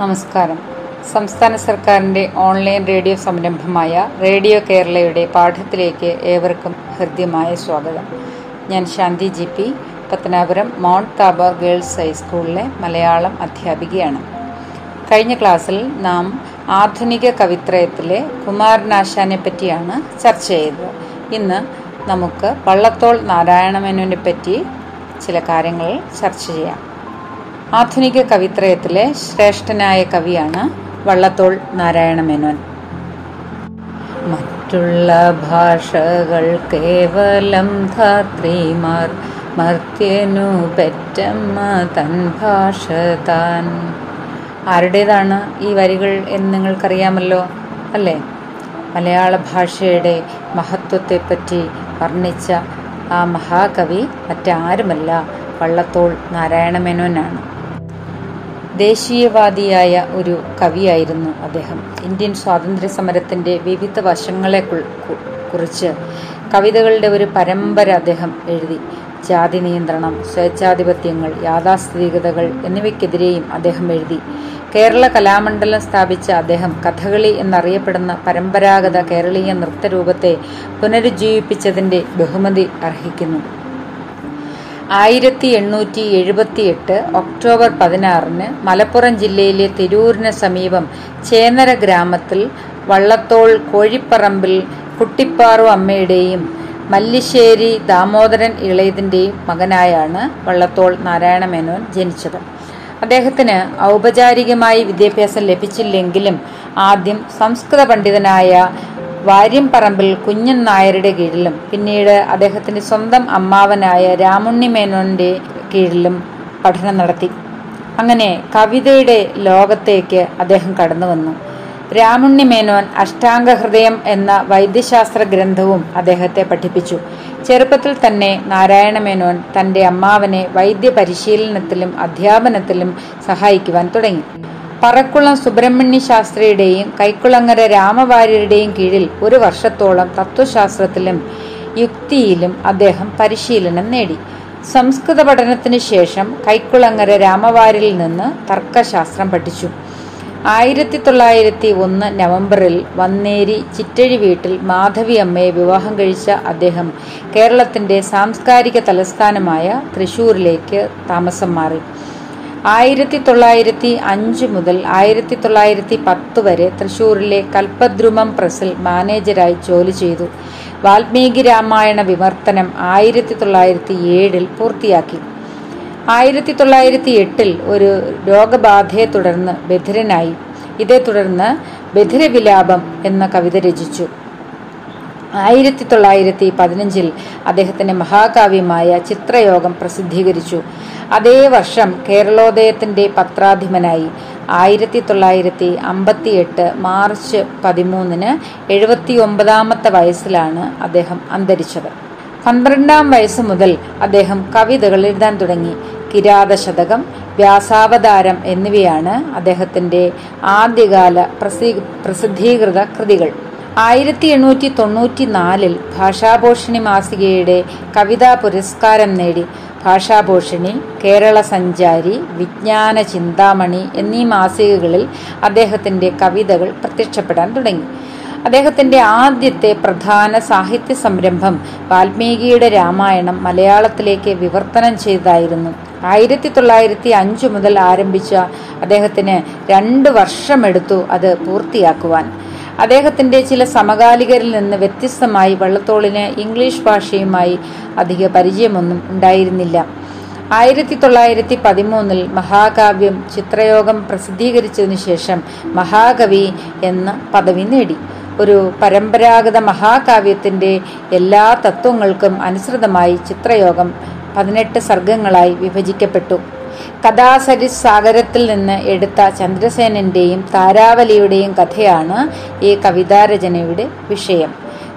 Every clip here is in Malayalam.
നമസ്കാരം. സംസ്ഥാന സർക്കാരിന്റെ ഓൺലൈൻ റേഡിയോ സംരംഭമായ റേഡിയോ കേരളയുടെ പാഠത്തിലേക്ക് ഏവർക്കും ഹൃദ്യമായ സ്വാഗതം. ഞാൻ Shanthi G P Pathanapuram Mount Tabor Girls ഹൈസ്കൂളിലെ മലയാളം അധ്യാപികയാണ്. കഴിഞ്ഞ ക്ലാസ്സിൽ നാം ആധുനിക കവിത്രയത്തിലെ കുമാരനാശാനെ പറ്റിയാണ് ചർച്ച ചെയ്തത്. ഇന്ന് നമുക്ക് വള്ളത്തോൾ നാരായണമേനുവിനെ പറ്റി ചില കാര്യങ്ങൾ ചർച്ച ചെയ്യാം. ആധുനിക കവിത്രയത്തിലെ ശ്രേഷ്ഠനായ കവിയാണ് വള്ളത്തോൾ നാരായണ മേനോൻ. മറ്റുള്ള ഭാഷകൾ കേവലം ധാത്രിമാർ മർത്യനു പെറ്റമ്മ തൻ ഭാഷ താൻ. ആരുടേതാണ് ഈ വരികൾ എന്ന് നിങ്ങൾക്കറിയാമല്ലോ അല്ലേ? മലയാള ഭാഷയുടെ മഹത്വത്തെപ്പറ്റി വർണിച്ച ആ മഹാകവി മറ്റാരുമല്ല വള്ളത്തോൾ നാരായണമേനോനാണ് ദേശീയവാദിയായ ഒരു കവിയായിരുന്നു അദ്ദേഹം. ഇന്ത്യൻ സ്വാതന്ത്ര്യ സമരത്തിന്റെ വിവിധ വശങ്ങളെ കുറിച്ച് കവിതകളുടെ ഒരു പരമ്പര അദ്ദേഹം എഴുതി. ജാതി നിയന്ത്രണം സ്വേച്ഛാധിപത്യങ്ങൾ യാഥാസ്ഥിതികതകൾ എന്നിവയ്ക്കെതിരെയും അദ്ദേഹം എഴുതി. കേരള കലാമണ്ഡലം സ്ഥാപിച്ച അദ്ദേഹം കഥകളി എന്നറിയപ്പെടുന്ന പരമ്പരാഗത കേരളീയ നൃത്തരൂപത്തെ പുനരുജ്ജീവിപ്പിച്ചതിന്റെ ബഹുമതി അർഹിക്കുന്നു. ആയിരത്തി എണ്ണൂറ്റി എഴുപത്തി എട്ട് ഒക്ടോബർ പതിനാറിന് മലപ്പുറം ജില്ലയിലെ തിരൂരിന് സമീപം ചേന്നര ഗ്രാമത്തിൽ വള്ളത്തോൾ കോഴിപ്പറമ്പിൽ കുട്ടിപ്പാറു അമ്മയുടെയും മല്ലിശ്ശേരി ദാമോദരൻ ഇളയതിന്റെയും മകനായാണ് വള്ളത്തോൾ നാരായണ മേനോൻ ജനിച്ചത്. അദ്ദേഹത്തിന് ഔപചാരികമായി വിദ്യാഭ്യാസം ലഭിച്ചില്ലെങ്കിലും ആദ്യം സംസ്കൃത പണ്ഡിതനായ വാര്യംപറമ്പിൽ കുഞ്ഞൻ നായരുടെ കീഴിലും പിന്നീട് അദ്ദേഹത്തിന്റെ സ്വന്തം അമ്മാവനായ രാമുണ്ണി മേനോന്റെ കീഴിലും പഠനം നടത്തി. അങ്ങനെ കവിതയുടെ ലോകത്തേക്ക് അദ്ദേഹം കടന്നു വന്നു രാമുണ്ണി മേനോൻ അഷ്ടാംഗ ഹൃദയം എന്ന വൈദ്യശാസ്ത്ര ഗ്രന്ഥവും അദ്ദേഹത്തെ പഠിപ്പിച്ചു. ചെറുപ്പത്തിൽ തന്നെ നാരായണ മേനോൻ തന്റെ അമ്മാവനെ വൈദ്യ പരിശീലനത്തിലും അധ്യാപനത്തിലും സഹായിക്കുവാൻ തുടങ്ങി. പറക്കുളം സുബ്രഹ്മണ്യ ശാസ്ത്രിയുടെയും കൈക്കുളങ്ങര രാമവാര്യരുടെയും കീഴിൽ ഒരു വർഷത്തോളം തത്വശാസ്ത്രത്തിലും യുക്തിയിലും അദ്ദേഹം പരിശീലനം നേടി. സംസ്കൃത പഠനത്തിന് ശേഷം കൈക്കുളങ്ങര രാമവാരിൽ നിന്ന് തർക്കശാസ്ത്രം പഠിച്ചു. ആയിരത്തി തൊള്ളായിരത്തി ഒന്ന് നവംബറിൽ വന്നേരി ചിറ്റഴി വീട്ടിൽ മാധവി അമ്മയെ വിവാഹം കഴിച്ച അദ്ദേഹം കേരളത്തിന്റെ സാംസ്കാരിക തലസ്ഥാനമായ തൃശൂരിലേക്ക് താമസം മാറി. ആയിരത്തി തൊള്ളായിരത്തി അഞ്ച് മുതൽ ആയിരത്തി തൊള്ളായിരത്തി പത്ത് വരെ തൃശൂരിലെ കൽപ്പദ്രുമം പ്രസിൽ മാനേജരായി ജോലി ചെയ്തു. വാൽമീകി രാമായണ വിവർത്തനം ആയിരത്തി തൊള്ളായിരത്തി ഏഴിൽ പൂർത്തിയാക്കി. ആയിരത്തി തൊള്ളായിരത്തി എട്ടിൽ ഒരു രോഗബാധയെ തുടർന്ന് ബധിരനായി. ഇതേ തുടർന്ന് ബധിരവിലാപം എന്ന കവിത രചിച്ചു. ആയിരത്തി തൊള്ളായിരത്തി പതിനഞ്ചിൽ അദ്ദേഹത്തിന്റെ മഹാകാവ്യമായ ചിത്രയോഗം പ്രസിദ്ധീകരിച്ചു. അതേ വർഷം കേരളോദയത്തിന്റെ പത്രാധിപനായി ആയിരത്തി തൊള്ളായിരത്തി അമ്പത്തി എട്ട് മാർച്ച് പതിമൂന്നിന് എഴുപത്തി ഒമ്പതാമത്തെ വയസ്സിലാണ് അദ്ദേഹം അന്തരിച്ചത്. പന്ത്രണ്ടാം വയസ്സ് മുതൽ അദ്ദേഹം കവിതകൾ എഴുതാൻ തുടങ്ങി. കിരാതശതകം വ്യാസാവതാരം എന്നിവയാണ് അദ്ദേഹത്തിന്റെ ആദ്യകാല പ്രസിദ്ധീകൃത കൃതികൾ. ആയിരത്തി എണ്ണൂറ്റി തൊണ്ണൂറ്റി നാലിൽ ഭാഷാഭൂഷണി മാസികയുടെ കവിതാ പുരസ്കാരം നേടി. ഭാഷാഭൂഷണി കേരള സഞ്ചാരി വിജ്ഞാന ചിന്താമണി എന്നീ മാസികകളിൽ അദ്ദേഹത്തിന്റെ കവിതകൾ പ്രത്യക്ഷപ്പെടാൻ തുടങ്ങി. അദ്ദേഹത്തിന്റെ ആദ്യത്തെ പ്രധാന സാഹിത്യ സംരംഭം വാൽമീകിയുടെ രാമായണം മലയാളത്തിലേക്ക് വിവർത്തനം ചെയ്തതായിരുന്നു. ആയിരത്തി തൊള്ളായിരത്തി അഞ്ചു മുതൽ ആരംഭിച്ച അദ്ദേഹത്തിന് രണ്ട് വർഷമെടുത്തു അത് പൂർത്തിയാക്കുവാൻ. അദ്ദേഹത്തിന്റെ ചില സമകാലികരിൽ നിന്ന് വ്യത്യസ്തമായി വള്ളത്തോളിന് ഇംഗ്ലീഷ് ഭാഷയുമായി അധിക പരിചയമൊന്നും ഉണ്ടായിരുന്നില്ല. ആയിരത്തി തൊള്ളായിരത്തി പതിമൂന്നിൽ മഹാകാവ്യം ചിത്രയോഗം പ്രസിദ്ധീകരിച്ചതിനു ശേഷം മഹാകവി എന്ന പദവി നേടി. ഒരു പരമ്പരാഗത മഹാകാവ്യത്തിന്റെ എല്ലാ തത്വങ്ങൾക്കും അനുസൃതമായി ചിത്രയോഗം പതിനെട്ട് സർഗങ്ങളായി വിഭജിക്കപ്പെട്ടു. കഥാസരിസ് സാഗരത്തിൽ നിന്ന് എടുത്ത ചന്ദ്രസേനന്റെയും താരാവലിയുടെയും കഥയാണ് ഈ കവിതാരചനയുടെ വിഷയം.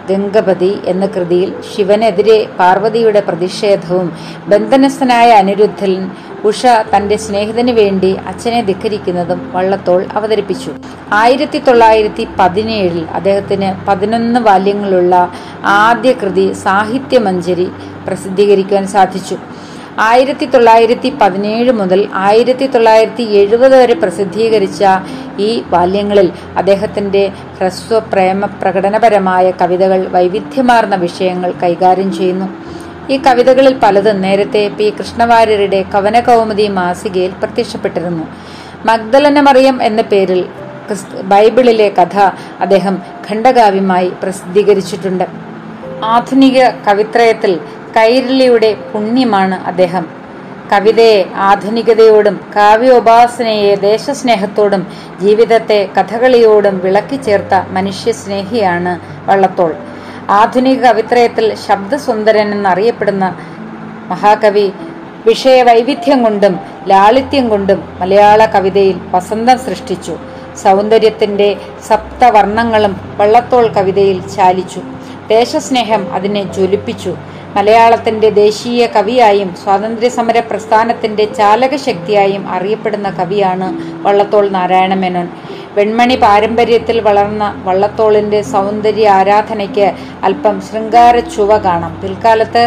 ഗംഗപതി എന്ന കൃതിയിൽ ശിവനെതിരെ പാർവതിയുടെ പ്രതിഷേധവും ബന്ധനസ്ഥനായ അനിരുദ്ധൻ ഉഷ തന്റെ സ്നേഹിതന് വേണ്ടി അച്ഛനെ ധിക്കരിക്കുന്നതും വള്ളത്തോൾ അവതരിപ്പിച്ചു. ആയിരത്തി തൊള്ളായിരത്തി പതിനേഴിൽ അദ്ദേഹത്തിന് പതിനൊന്ന് വാല്യങ്ങളുള്ള ആദ്യ കൃതി സാഹിത്യമഞ്ജരി പ്രസിദ്ധീകരിക്കുവാൻ സാധിച്ചു. ആയിരത്തി തൊള്ളായിരത്തി പതിനേഴ് മുതൽ ആയിരത്തി തൊള്ളായിരത്തി എഴുപത് വരെ പ്രസിദ്ധീകരിച്ച ഈ ബാല്യങ്ങളിൽ അദ്ദേഹത്തിന്റെ ഹ്രസ്വ പ്രേമ പ്രകടനപരമായ കവിതകൾ വൈവിധ്യമാർന്ന വിഷയങ്ങൾ കൈകാര്യം ചെയ്യുന്നു. ഈ കവിതകളിൽ പലതും നേരത്തെ പി. കൃഷ്ണവാര്യരുടെ കവനകൗമുദി മാസികയിൽ പ്രത്യക്ഷപ്പെട്ടിരുന്നു. മഗ്ദലന മറിയം എന്ന പേരിൽ ബൈബിളിലെ കഥ അദ്ദേഹം ഖണ്ഡകാവ്യമായി പ്രസിദ്ധീകരിച്ചിട്ടുണ്ട്. ആധുനിക കവിത്രയത്തിൽ കൈരളിയുടെ പുണ്യമാണ് അദ്ദേഹം. കവിതയെ ആധുനികതയോടും കാവ്യോപാസനയെ ദേശസ്നേഹത്തോടും ജീവിതത്തെ കഥകളിയോടും വിളക്കി ചേർത്ത മനുഷ്യസ്നേഹിയാണ് വള്ളത്തോൾ. ആധുനിക കവിത്രയത്തിൽ ശബ്ദസുന്ദരൻ എന്നറിയപ്പെടുന്ന മഹാകവി വിഷയവൈവിധ്യം കൊണ്ടും ലാളിത്യം കൊണ്ടും മലയാള കവിതയിൽ വസന്തം സൃഷ്ടിച്ചു. സൗന്ദര്യത്തിന്റെ സപ്തവർണങ്ങളും വള്ളത്തോൾ കവിതയിൽ ചാലിച്ചു. ദേശസ്നേഹം അതിനെ ജ്വലിപ്പിച്ചു. മലയാളത്തിന്റെ ദേശീയ കവിയായും സ്വാതന്ത്ര്യസമര പ്രസ്ഥാനത്തിന്റെ ചാലകശക്തിയായും അറിയപ്പെടുന്ന കവിയാണ് വള്ളത്തോൾ നാരായണ മേനോൻ. വെൺമണി പാരമ്പര്യത്തിൽ വളർന്ന വള്ളത്തോളിന്റെ സൗന്ദര്യ ആരാധനയ്ക്ക് അല്പം ശൃംഗാര ചുവ കാണാം. പിൽക്കാലത്ത്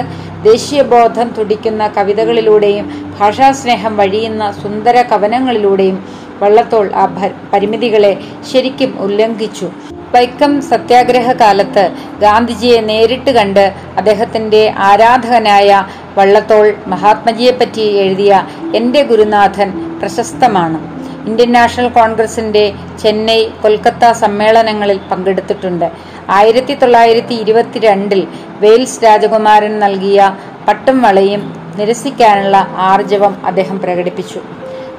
ദേശീയബോധം തുടിക്കുന്ന കവിതകളിലൂടെയും ഭാഷാസ്നേഹം വഴിയുന്ന സുന്ദര കവനങ്ങളിലൂടെയും വള്ളത്തോൾ ആ പരിമിതികളെ ശരിക്കും ഉല്ലംഘിച്ചു. വൈക്കം സത്യാഗ്രഹ കാലത്ത് ഗാന്ധിജിയെ നേരിട്ട് കണ്ട് അദ്ദേഹത്തിന്റെ ആരാധകനായ വള്ളത്തോൾ മഹാത്മജിയെപ്പറ്റി എഴുതിയ എന്റെ ഗുരുനാഥൻ പ്രശസ്തമാണ്. ഇന്ത്യൻ നാഷണൽ കോൺഗ്രസിന്റെ ചെന്നൈ കൊൽക്കത്ത സമ്മേളനങ്ങളിൽ പങ്കെടുത്തിട്ടുണ്ട്. ആയിരത്തി തൊള്ളായിരത്തി ഇരുപത്തിരണ്ടിൽ വെയിൽസ് രാജകുമാരൻ നൽകിയ പട്ടും വളയും നിരസിക്കാനുള്ള ആർജവം അദ്ദേഹം പ്രകടിപ്പിച്ചു.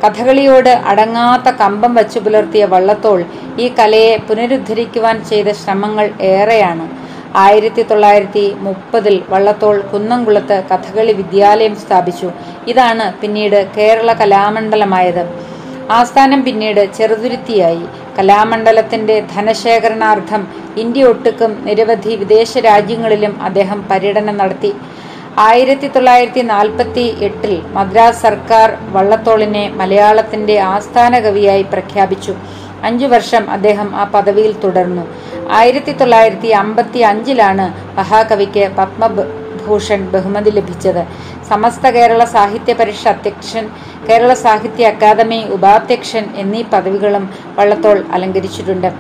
കഥകളിയോട് അടങ്ങാത്ത കമ്പം വച്ചു പുലർത്തിയ വള്ളത്തോൾ ഈ കലയെ പുനരുദ്ധരിക്കുവാൻ ചെയ്ത ശ്രമങ്ങൾ ഏറെയാണ്. ആയിരത്തി തൊള്ളായിരത്തി മുപ്പതിൽ വള്ളത്തോൾ കുന്നംകുളത്ത് കഥകളി വിദ്യാലയം സ്ഥാപിച്ചു. ഇതാണ് പിന്നീട് കേരള കലാമണ്ഡലമായത്. ആസ്ഥാനം പിന്നീട് ചെറുതുരുത്തിയായി. കലാമണ്ഡലത്തിന്റെ ധനശേഖരണാർത്ഥം ഇന്ത്യ ഒട്ടുക്കും നിരവധി വിദേശ രാജ്യങ്ങളിലും അദ്ദേഹം പര്യടനം നടത്തി. ആയിരത്തി തൊള്ളായിരത്തി നാൽപ്പത്തി എട്ടിൽ മദ്രാസ് സർക്കാർ വള്ളത്തോളിനെ മലയാളത്തിന്റെ ആസ്ഥാന കവിയായി പ്രഖ്യാപിച്ചു. അഞ്ചു വർഷം അദ്ദേഹം ആ പദവിയിൽ തുടർന്നു. ആയിരത്തി തൊള്ളായിരത്തി അമ്പത്തി അഞ്ചിലാണ് മഹാകവിക്ക് പത്മഭൂഷൺ ബഹുമതി ലഭിച്ചത്. സമസ്ത കേരള സാഹിത്യ പരിഷ അധ്യക്ഷൻ കേരള സാഹിത്യ അക്കാദമി ഉപാധ്യക്ഷൻ എന്നീ പദവികളും വള്ളത്തോൾ അലങ്കരിച്ചിട്ടുണ്ട്.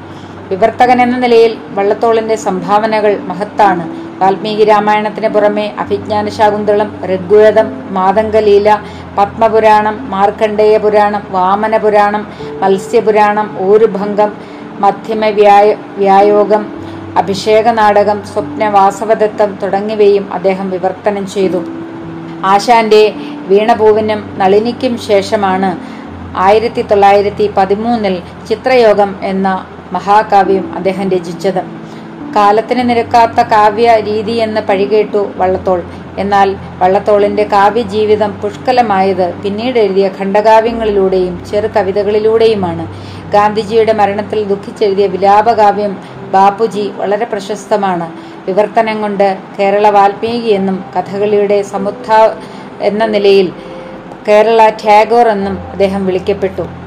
വിവർത്തകൻ എന്ന നിലയിൽ വള്ളത്തോളിന്റെ സംഭാവനകൾ മഹത്താണ്. വാൽമീകി രാമായണത്തിന് പുറമെ അഭിജ്ഞാന ശാകുന്തളം ഋഗ്വേദം മാതംഗലീല പത്മപുരാണം മാർക്കണ്ഡേയ പുരാണം വാമന പുരാണം മത്സ്യപുരാണം ഊരുഭംഗം മധ്യമ വ്യായ വ്യായോഗം അഭിഷേക നാടകം സ്വപ്ന വാസവദത്തം തുടങ്ങിയവയും അദ്ദേഹം വിവർത്തനം ചെയ്തു. ആശാന്റെ വീണപൂവിനും നളിനിക്കും ശേഷമാണ് ആയിരത്തി തൊള്ളായിരത്തി പതിമൂന്നിൽ ചിത്രയോഗം എന്ന മഹാകാവ്യം അദ്ദേഹം രചിച്ചത്. കാലത്തിന് നിരക്കാത്ത കാവ്യ രീതി എന്ന് പഴികേട്ടു വള്ളത്തോൾ. എന്നാൽ വള്ളത്തോളിന്റെ കാവ്യജീവിതം പുഷ്കലമായത് പിന്നീട് എഴുതിയ ഖണ്ഡകാവ്യങ്ങളിലൂടെയും ചെറു കവിതകളിലൂടെയുമാണ്. ഗാന്ധിജിയുടെ മരണത്തിൽ ദുഃഖിച്ചെഴുതിയ വിലാപകാവ്യം ബാപ്പുജി വളരെ പ്രശസ്തമാണ്. വിവർത്തനം കൊണ്ട് കേരള വാൽമീകി എന്നും കഥകളിയുടെ സമുദ്ധാ എന്ന നിലയിൽ കേരള ടാഗോർ എന്നും അദ്ദേഹം വിളിക്കപ്പെട്ടു.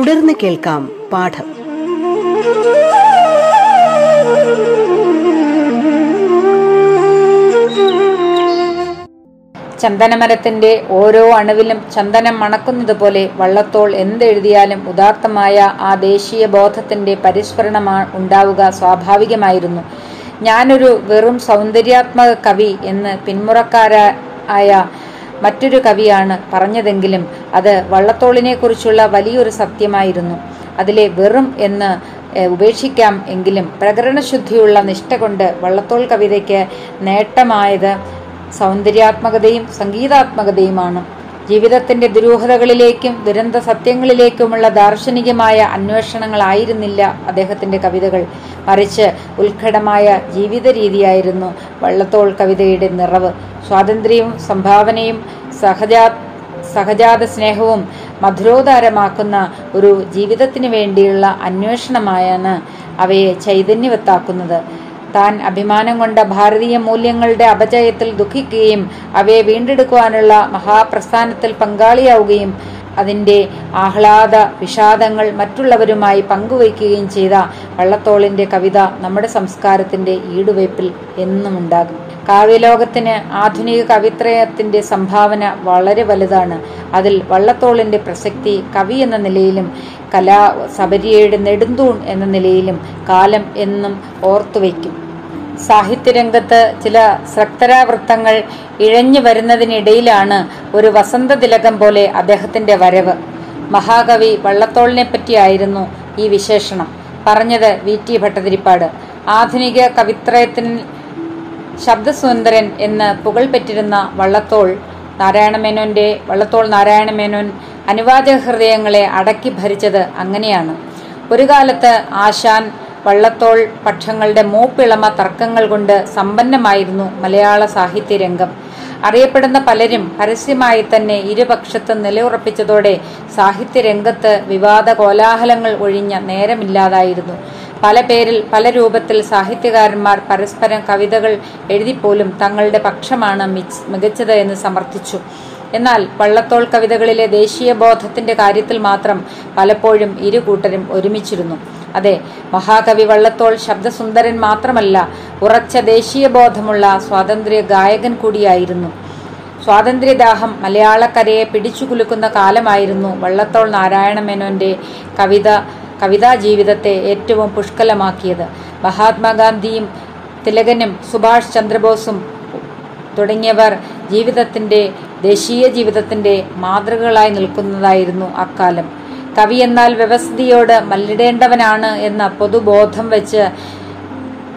തുടർന്ന് കേൾക്കാം പാഠം. ചന്ദനമരത്തിന്റെ ഓരോ അണുവിലും ചന്ദനം മണക്കുന്നത് പോലെ വള്ളത്തോൾ എന്തെഴുതിയാലും ഉദാത്തമായ ആ ദേശീയ ബോധത്തിന്റെ പരിസ്മരണമാണ് ഉണ്ടാവുക സ്വാഭാവികമായിരുന്നു. ഞാനൊരു വെറും സൗന്ദര്യാത്മക കവി എന്ന് പിന്മുറക്കാരായ മറ്റൊരു കവിയാണ് പറഞ്ഞതെങ്കിലും അത് വള്ളത്തോളിനെ കുറിച്ചുള്ള വലിയൊരു സത്യമായിരുന്നു. അതിലെ വെറും എന്ന് ഉപേക്ഷിക്കാം എങ്കിലും പ്രകരണശുദ്ധിയുള്ള നിഷ്ഠ കൊണ്ട് വള്ളത്തോൾ കവിതയ്ക്ക് നേട്ടമായത് സൗന്ദര്യാത്മകതയും സംഗീതാത്മകതയുമാണ്. ജീവിതത്തിന്റെ ദുരൂഹതകളിലേക്കും ദുരന്ത സത്യങ്ങളിലേക്കുമുള്ള ദാർശനികമായ അന്വേഷണങ്ങളായിരുന്നില്ല അദ്ദേഹത്തിന്റെ കവിതകൾ. മറിച്ച് ഉത്കടമായ ജീവിത രീതിയായിരുന്നു വള്ളത്തോൾ കവിതയുടെ നിറവ്. സ്വാതന്ത്ര്യവും സംഭാവനയും സഹജാ സഹജാത സ്നേഹവും മധുരോദാരമാക്കുന്ന ഒരു ജീവിതത്തിന് വേണ്ടിയുള്ള അന്വേഷണമായാണ് അവയെ ചൈതന്യവത്താക്കുന്നത്. താൻ അഭിമാനം കൊണ്ട ഭാരതീയ മൂല്യങ്ങളുടെ അപജയത്തിൽ ദുഃഖിക്കുകയും അവയെ വീണ്ടെടുക്കുവാനുള്ള മഹാപ്രസ്ഥാനത്തിൽ പങ്കാളിയാവുകയും അതിന്റെ ആഹ്ലാദ വിഷാദങ്ങൾ മറ്റുള്ളവരുമായി പങ്കുവയ്ക്കുകയും ചെയ്ത വള്ളത്തോളിന്റെ കവിത നമ്മുടെ സംസ്കാരത്തിന്റെ ഈടുവയ്പിൽ എന്നും ഉണ്ടാകും. കാവ്യലോകത്തിന് ആധുനിക കവിത്രയത്തിന്റെ സംഭാവന വളരെ വലുതാണ്. അതിൽ വള്ളത്തോളിന്റെ പ്രസക്തി കവി എന്ന നിലയിലും കലാ സബരിയയുടെ നെടുന്തൂൺ എന്ന നിലയിലും കാലം എന്നും ഓർത്തുവയ്ക്കും. സാഹിത്യരംഗത്ത് ചില സക്തരാവൃത്തങ്ങൾ ഇഴഞ്ഞു വരുന്നതിനിടയിലാണ് ഒരു വസന്തതിലകം പോലെ അദ്ദേഹത്തിന്റെ വരവ്. മഹാകവി വള്ളത്തോളിനെ പറ്റിയായിരുന്നു ഈ വിശേഷണം. പറഞ്ഞത് വി. ടി. ഭട്ടതിരിപ്പാട്. ആധുനിക കവിത്രയത്തിന് ശബ്ദസുന്ദരൻ എന്ന് പുകൾ പെറ്റിരുന്ന വള്ളത്തോൾ നാരായണമേനോന്റെ വള്ളത്തോൾ നാരായണമേനോൻ അനുവാചക ഹൃദയങ്ങളെ അടക്കി ഭരിച്ചത് അങ്ങനെയാണ്. ഒരു കാലത്ത് ആശാൻ വള്ളത്തോൾ പക്ഷങ്ങളുടെ മൂപ്പിളമ തർക്കങ്ങൾ കൊണ്ട് സമ്പന്നമായിരുന്നു മലയാള സാഹിത്യരംഗം. അറിയപ്പെടുന്ന പലരും പരസ്യമായി തന്നെ ഇരുപക്ഷത്തും നിലയുറപ്പിച്ചതോടെ സാഹിത്യരംഗത്ത് വിവാദ കോലാഹലങ്ങൾ ഒഴിഞ്ഞ നേരമില്ലാതായിരുന്നു. പല പേരിൽ പല രൂപത്തിൽ സാഹിത്യകാരന്മാർ പരസ്പരം കവിതകൾ എഴുതിപ്പോലും തങ്ങളുടെ പക്ഷമാണ് മികച്ചത് എന്ന് സമർത്ഥിച്ചു. എന്നാൽ വള്ളത്തോൾ കവിതകളിലെ ദേശീയ ബോധത്തിന്റെ കാര്യത്തിൽ മാത്രം പലപ്പോഴും ഇരു കൂട്ടരും ഒരുമിച്ചിരുന്നു. അതെ മഹാകവി വള്ളത്തോൾ ശബ്ദസുന്ദരൻ മാത്രമല്ല ഉറച്ച ദേശീയ ബോധമുള്ള സ്വാതന്ത്ര്യ ഗായകൻ കൂടിയായിരുന്നു. സ്വാതന്ത്ര്യദാഹം മലയാളക്കരയെ പിടിച്ചുകുലുക്കുന്ന കാലമായിരുന്നു വള്ളത്തോൾ നാരായണ മേനോന്റെ കവിത കവിതാ ജീവിതത്തെ ഏറ്റവും പുഷ്കലമാക്കിയത്. മഹാത്മാഗാന്ധിയും തിലകനും സുഭാഷ് ചന്ദ്രബോസും തുടങ്ങിയവർ ജീവിതത്തിന്റെ ദേശീയ ജീവിതത്തിന്റെ മാതൃകകളായി നിൽക്കുന്നതായിരുന്നു അക്കാലം. കവി എന്നാൽ വ്യവസ്ഥിതിയോട് മല്ലിടേണ്ടവനാണ് എന്ന പൊതുബോധം വെച്ച്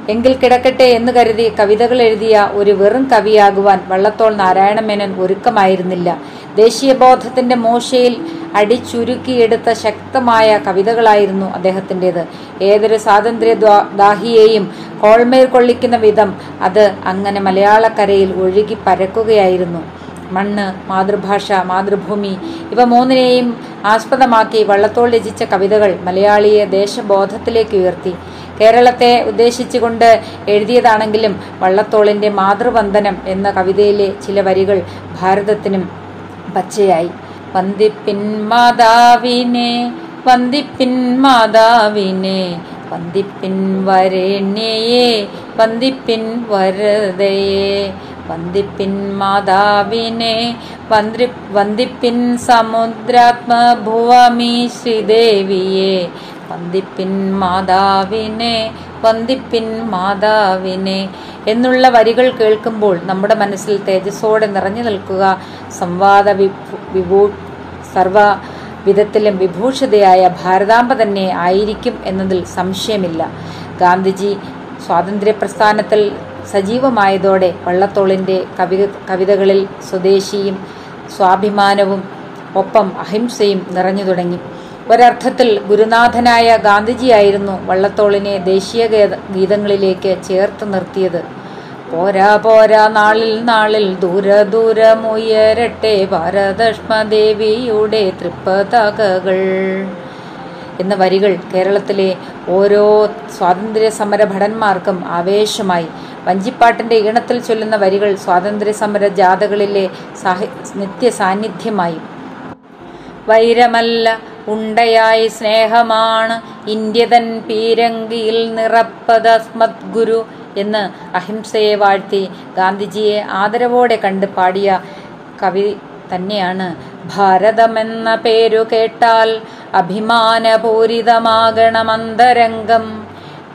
എങ്കിൽ കിടക്കട്ടെ എന്ന് കരുതി കവിതകൾ എഴുതിയ ഒരു വെറും കവിയാകുവാൻ വള്ളത്തോൾ നാരായണമേനോൻ ഒരുക്കമായിരുന്നില്ല. ദേശീയബോധത്തിന്റെ മൂശയിൽ അടിച്ചുരുക്കിയെടുത്ത ശക്തമായ കവിതകളായിരുന്നു അദ്ദേഹത്തിന്റെത്. ഏതൊരു സ്വാതന്ത്ര്യ ദാഹിയെയും കോൾമേൽ കൊള്ളിക്കുന്ന വിധം അത് അങ്ങനെ മലയാളക്കരയിൽ ഒഴുകി പരക്കുകയായിരുന്നു. മണ്ണ് മാതൃഭാഷ മാതൃഭൂമി ഇവ മൂന്നിനെയും ആസ്പദമാക്കി വള്ളത്തോൾ രചിച്ച കവിതകൾ മലയാളിയെ ദേശബോധത്തിലേക്ക് ഉയർത്തി. കേരളത്തെ ഉദ്ദേശിച്ചുകൊണ്ട് എഴുതിയതാണെങ്കിലും വള്ളത്തോളിന്റെ മാതൃവന്ദനം എന്ന കവിതയിലെ ചില വരികൾ ഭാരതത്തിനും പച്ചയായി. വന്ദിപ്പിൻ മാതാവിനെ വന്ദിപ്പിൻ മാതാവിനെ വന്ദിപ്പിൻ വരണ്യയെ വന്ദിപ്പിൻ വരതയെ വന്ദിപ്പിൻ മാതാവിനെ വന്ദ്രി വന്ദിപ്പിൻ സമുദ്രാത്മഭുവമീ ശ്രീദേവിയെ വന്ദിപ്പിൻ മാതാവിനെ വന്ദിപ്പിൻ മാതാവിനെ എന്നുള്ള വരികൾ കേൾക്കുമ്പോൾ നമ്മുടെ മനസ്സിൽ തേജസ്സോടെ നിറഞ്ഞു നിൽക്കുക. സംവാദ വിഭൂ സർവ വിധത്തിലും വിഭൂഷിതയായ ഭാരതാംബ തന്നെ ആയിരിക്കും എന്നതിൽ സംശയമില്ല. ഗാന്ധിജി സ്വാതന്ത്ര്യ പ്രസ്ഥാനത്തിൽ സജീവമായതോടെ വള്ളത്തോളിന്റെ കവി കവിതകളിൽ സ്വദേശിയും സ്വാഭിമാനവും ഒപ്പം അഹിംസയും നിറഞ്ഞു തുടങ്ങി. ഒരർത്ഥത്തിൽ ഗുരുനാഥനായ ഗാന്ധിജിയായിരുന്നു വള്ളത്തോളിനെ ദേശീയ ഗീതങ്ങളിലേക്ക് ചേർത്ത് നിർത്തിയത്. പോരാ പോരാ നാളിൽ നാളിൽ ദൂര ദൂരമുയരട്ടെ ഭാരതഷ്മദേവിയുടെ തൃപ്പതാകകൾ എന്ന വരികൾ കേരളത്തിലെ ഓരോ സ്വാതന്ത്ര്യ സമര ഭടന്മാർക്കും ആവേശമായി. വഞ്ചിപ്പാട്ടിന്റെ ഈണത്തിൽ ചൊല്ലുന്ന വരികൾ സ്വാതന്ത്ര്യസമര ജാഥകളിലെ നിത്യ സാന്നിധ്യമായി വൈരമല്ല ഉണ്ടയായി സ്നേഹമാണ് ഇന്ത്യതൻ പീരങ്കിയിൽ നിറപ്പതസ്മത് ഗുരു എന്ന് അഹിംസയെ വാഴ്ത്തി ഗാന്ധിജിയെ ആദരവോടെ കണ്ട് പാടിയ കവി തന്നെയാണ്. ഭാരതമെന്ന പേരു കേട്ടാൽ അഭിമാനപൂരിതമാകണമന്തരംഗം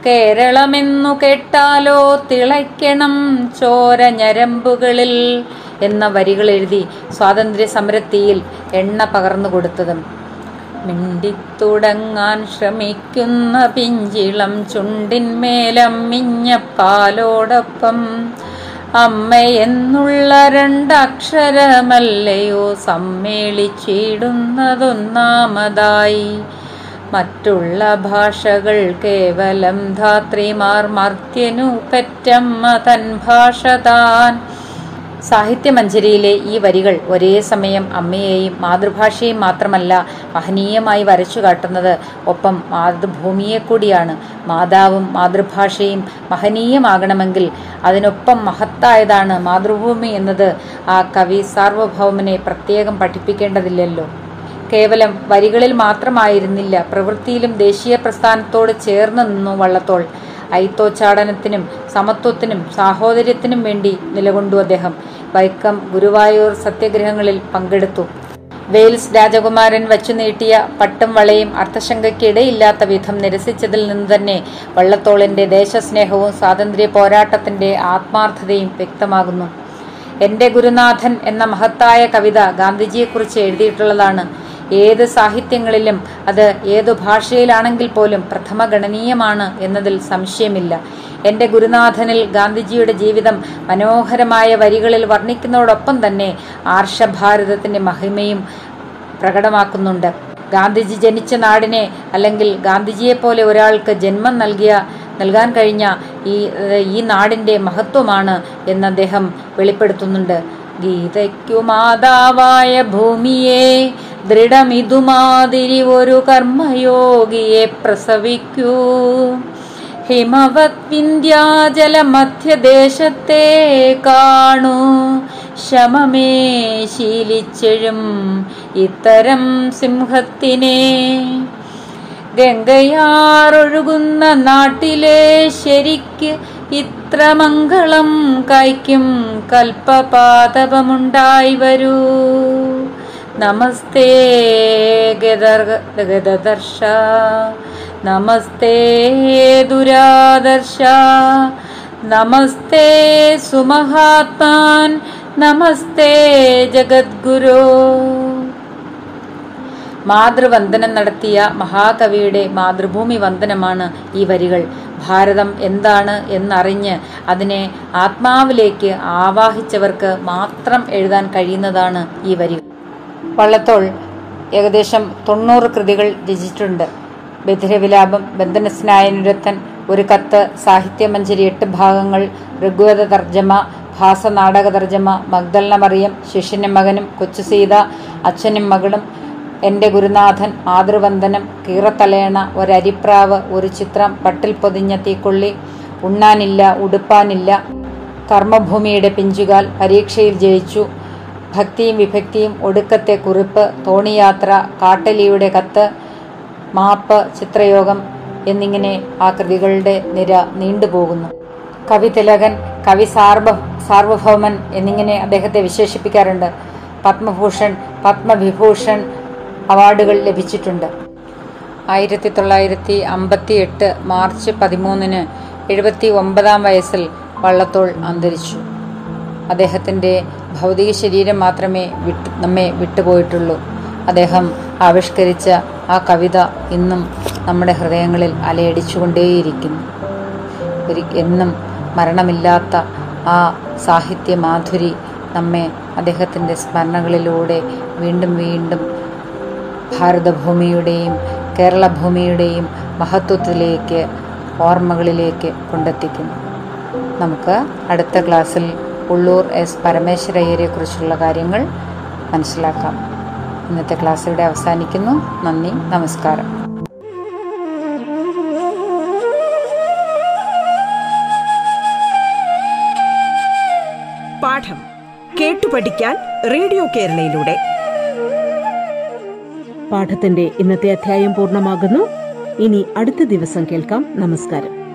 കേരളമെന്നു കേട്ടാലോ തിളയ്ക്കണം ചോര ഞരമ്പുകളിൽ എന്ന വരികൾ എഴുതി സ്വാതന്ത്ര്യ സമരത്തിയിൽ എണ്ണ പകർന്നു കൊടുത്തതും. മിണ്ടിത്തുടങ്ങാൻ ശ്രമിക്കുന്ന പിഞ്ചിളം ചുണ്ടിന്മേലമ്മിഞ്ഞ പാലോടൊപ്പം അമ്മ എന്നുള്ള രണ്ടക്ഷരമല്ലയോ സമ്മേളിച്ചിടുന്നതൊന്നാമതായി മറ്റുള്ള ഭാഷകൾ കേവലം ധാത്രിമാർ മർത്യനു പെറ്റമ്മ തൻ ഭാഷ താൻ. സാഹിത്യമഞ്ജരിയിലെ ഈ വരികൾ ഒരേ സമയം അമ്മയെയും മാതൃഭാഷയും മാത്രമല്ല മഹനീയമായി വരച്ചു കാട്ടുന്നത്. ഒപ്പം മാതൃഭൂമിയെ കൂടിയാണ്. മാതാവും മാതൃഭാഷയും മഹനീയമാകണമെങ്കിൽ അതിനൊപ്പം മഹത്തായതാണ് മാതൃഭൂമി എന്നത്. ആ കവി സാർവഭൗമനെ പ്രത്യേകം പഠിപ്പിക്കേണ്ടതില്ലല്ലോ. കേവലം വരികളിൽ മാത്രമായിരുന്നില്ല. പ്രവൃത്തിയിലും ദേശീയ പ്രസ്ഥാനത്തോട് ചേർന്ന് നിന്നു വള്ളത്തോൾ. ഐത്തോച്ചാടനത്തിനും സമത്വത്തിനും സാഹോദര്യത്തിനും വേണ്ടി നിലകൊണ്ടു അദ്ദേഹം. വൈക്കം ഗുരുവായൂർ സത്യഗ്രഹങ്ങളിൽ പങ്കെടുത്തു. വെയിൽസ് രാജകുമാരൻ വച്ചു നീട്ടിയ പട്ടും വളയും അർത്ഥശങ്കയ്ക്കിടയില്ലാത്ത വിധം നിരസിച്ചതിൽ നിന്ന് തന്നെ വള്ളത്തോളിന്റെ ദേശസ്നേഹവും സ്വാതന്ത്ര്യ പോരാട്ടത്തിന്റെ ആത്മാർത്ഥതയും വ്യക്തമാകുന്നു. എന്റെ ഗുരുനാഥൻ എന്ന മഹത്തായ കവിത ഗാന്ധിജിയെക്കുറിച്ച് എഴുതിയിട്ടുള്ളതാണ്. ഏത് സാഹിത്യങ്ങളിലും അത് ഏതു ഭാഷയിലാണെങ്കിൽ പോലും പ്രഥമ ഗണനീയമാണ് എന്നതിൽ സംശയമില്ല. എന്റെ ഗുരുനാഥനിൽ ഗാന്ധിജിയുടെ ജീവിതം മനോഹരമായ വരികളിൽ വർണിക്കുന്നതോടൊപ്പം തന്നെ ആർഷഭാരതത്തിന്റെ മഹിമയും പ്രകടമാക്കുന്നുണ്ട്. ഗാന്ധിജി ജനിച്ച നാടിനെ അല്ലെങ്കിൽ ഗാന്ധിജിയെ പോലെ ഒരാൾക്ക് ജന്മം നൽകിയ നൽകാൻ കഴിഞ്ഞ ഈ ഈ നാടിന്റെ മഹത്വമാണ് എന്ന് അദ്ദേഹം വെളിപ്പെടുത്തുന്നുണ്ട്. ഗീതയ്ക്കു മാതാവായ ഭൂമിയെ ദൃഢമിതുമാതിരി ഒരു കർമ്മയോഗിയെ പ്രസവിക്കൂ. ഹിമവത് വിന്ധ്യാജല മധ്യദേശത്തെ കാണൂ. ശമമേ ശീലിച്ചെഴും ഇത്തരം സിംഹത്തിനെ. ഗംഗയാറൊഴുകുന്ന നാട്ടിലെ ശരിക്ക് ഇത്ര മംഗളം കായ്ക്കും കൽപ്പപാതപമുണ്ടായി വരൂ. നമസ്തേ ഗദർശ നമസ്തേ ദുരാദർശ. നമസ്തേ സുമഹാത്മാൻ. നമസ്തേ ജഗദ്ഗുരു. മാതൃവന്ദനം നടത്തിയ മഹാകവിയുടെ മാതൃഭൂമി വന്ദനമാണ് ഈ വരികൾ. ഭാരതം എന്താണ് എന്നറിഞ്ഞ് അതിനെ ആത്മാവിലേക്ക് ആവാഹിച്ചവർക്ക് മാത്രം എഴുതാൻ കഴിയുന്നതാണ് ഈ വരികൾ. വള്ളത്തോൾ ഏകദേശം തൊണ്ണൂറ് കൃതികൾ രചിച്ചിട്ടുണ്ട്. ബധിരവിലാപം ബന്ധനസ്നായനുരത്തൻ ഒരു കത്ത് സാഹിത്യമഞ്ജരി എട്ട് ഭാഗങ്ങൾ ഋഗ്വേദ തർജമ ഭാസനാടക തർജമ മഗ്ദലന മറിയം ശിഷ്യനും മകനും കൊച്ചു സീത അച്ഛനും മകളും എന്റെ ഗുരുനാഥൻ മാതൃവന്ദനം കീറത്തലയണ ഒരരിപ്രാവ് ഒരു ചിത്രം പട്ടിൽ പൊതിഞ്ഞ തീക്കൊള്ളി ഉണ്ണാനില്ല ഉടുപ്പാനില്ല കർമ്മഭൂമിയുടെ പിഞ്ചുകാൽ പരീക്ഷയിൽ ജയിച്ചു ഭക്തിയും വിഭക്തിയും ഒടുക്കത്തെ കുറിപ്പ് തോണിയാത്ര കാട്ടലിയുടെ കത്ത് മാപ്പ് ചിത്രയോഗം എന്നിങ്ങനെ ആ കൃതികളുടെ നിര നീണ്ടുപോകുന്നു. കവി തിലകൻ കവി സാർവ സാർവഭൗമൻ എന്നിങ്ങനെ അദ്ദേഹത്തെ വിശേഷിപ്പിക്കാറുണ്ട്. പത്മഭൂഷൺ പത്മവിഭൂഷൺ അവാർഡുകൾ ലഭിച്ചിട്ടുണ്ട്. ആയിരത്തി തൊള്ളായിരത്തി അമ്പത്തി എട്ട് മാർച്ച് പതിമൂന്നിന് എഴുപത്തി ഒമ്പതാം വയസ്സിൽ വള്ളത്തോൾ അന്തരിച്ചു. അദ്ദേഹത്തിന്റെ ഭൗതിക ശരീരം മാത്രമേ വിട്ട് നമ്മെ വിട്ടുപോയിട്ടുള്ളൂ. അദ്ദേഹം ആവിഷ്കരിച്ച ആ കവിത ഇന്നും നമ്മുടെ ഹൃദയങ്ങളിൽ അലയടിച്ചുകൊണ്ടേയിരിക്കുന്നു. ഒരു എന്നും മരണമില്ലാത്ത ആ സാഹിത്യ മാധുരി നമ്മെ അദ്ദേഹത്തിന്റെ സ്മരണകളിലൂടെ വീണ്ടും വീണ്ടും ഭാരതഭൂമിയുടെയും കേരളഭൂമിയുടെയും മഹത്വത്തിലേക്ക് ഓർമ്മകളിലേക്ക് കൊണ്ടെത്തിക്കുന്നു. നമുക്ക് അടുത്ത ക്ലാസ്സിൽ ഉള്ളൂർ എസ് പരമേശ്വരയ്യരെക്കുറിച്ചുള്ള കാര്യങ്ങൾ മനസ്സിലാക്കാം. ഇന്നത്തെ ക്ലാസ് ഇവിടെ അവസാനിക്കുന്നു. നന്ദി നമസ്കാരം. പാഠം കേട്ടു പഠിക്കാൻ റേഡിയോ കേരളയിലൂടെ. പാഠത്തിന്റെ ഇന്നത്തെ അധ്യായം പൂർണമാകുന്നു. ഇനി അടുത്ത ദിവസം കേൾക്കാം. നമസ്കാരം.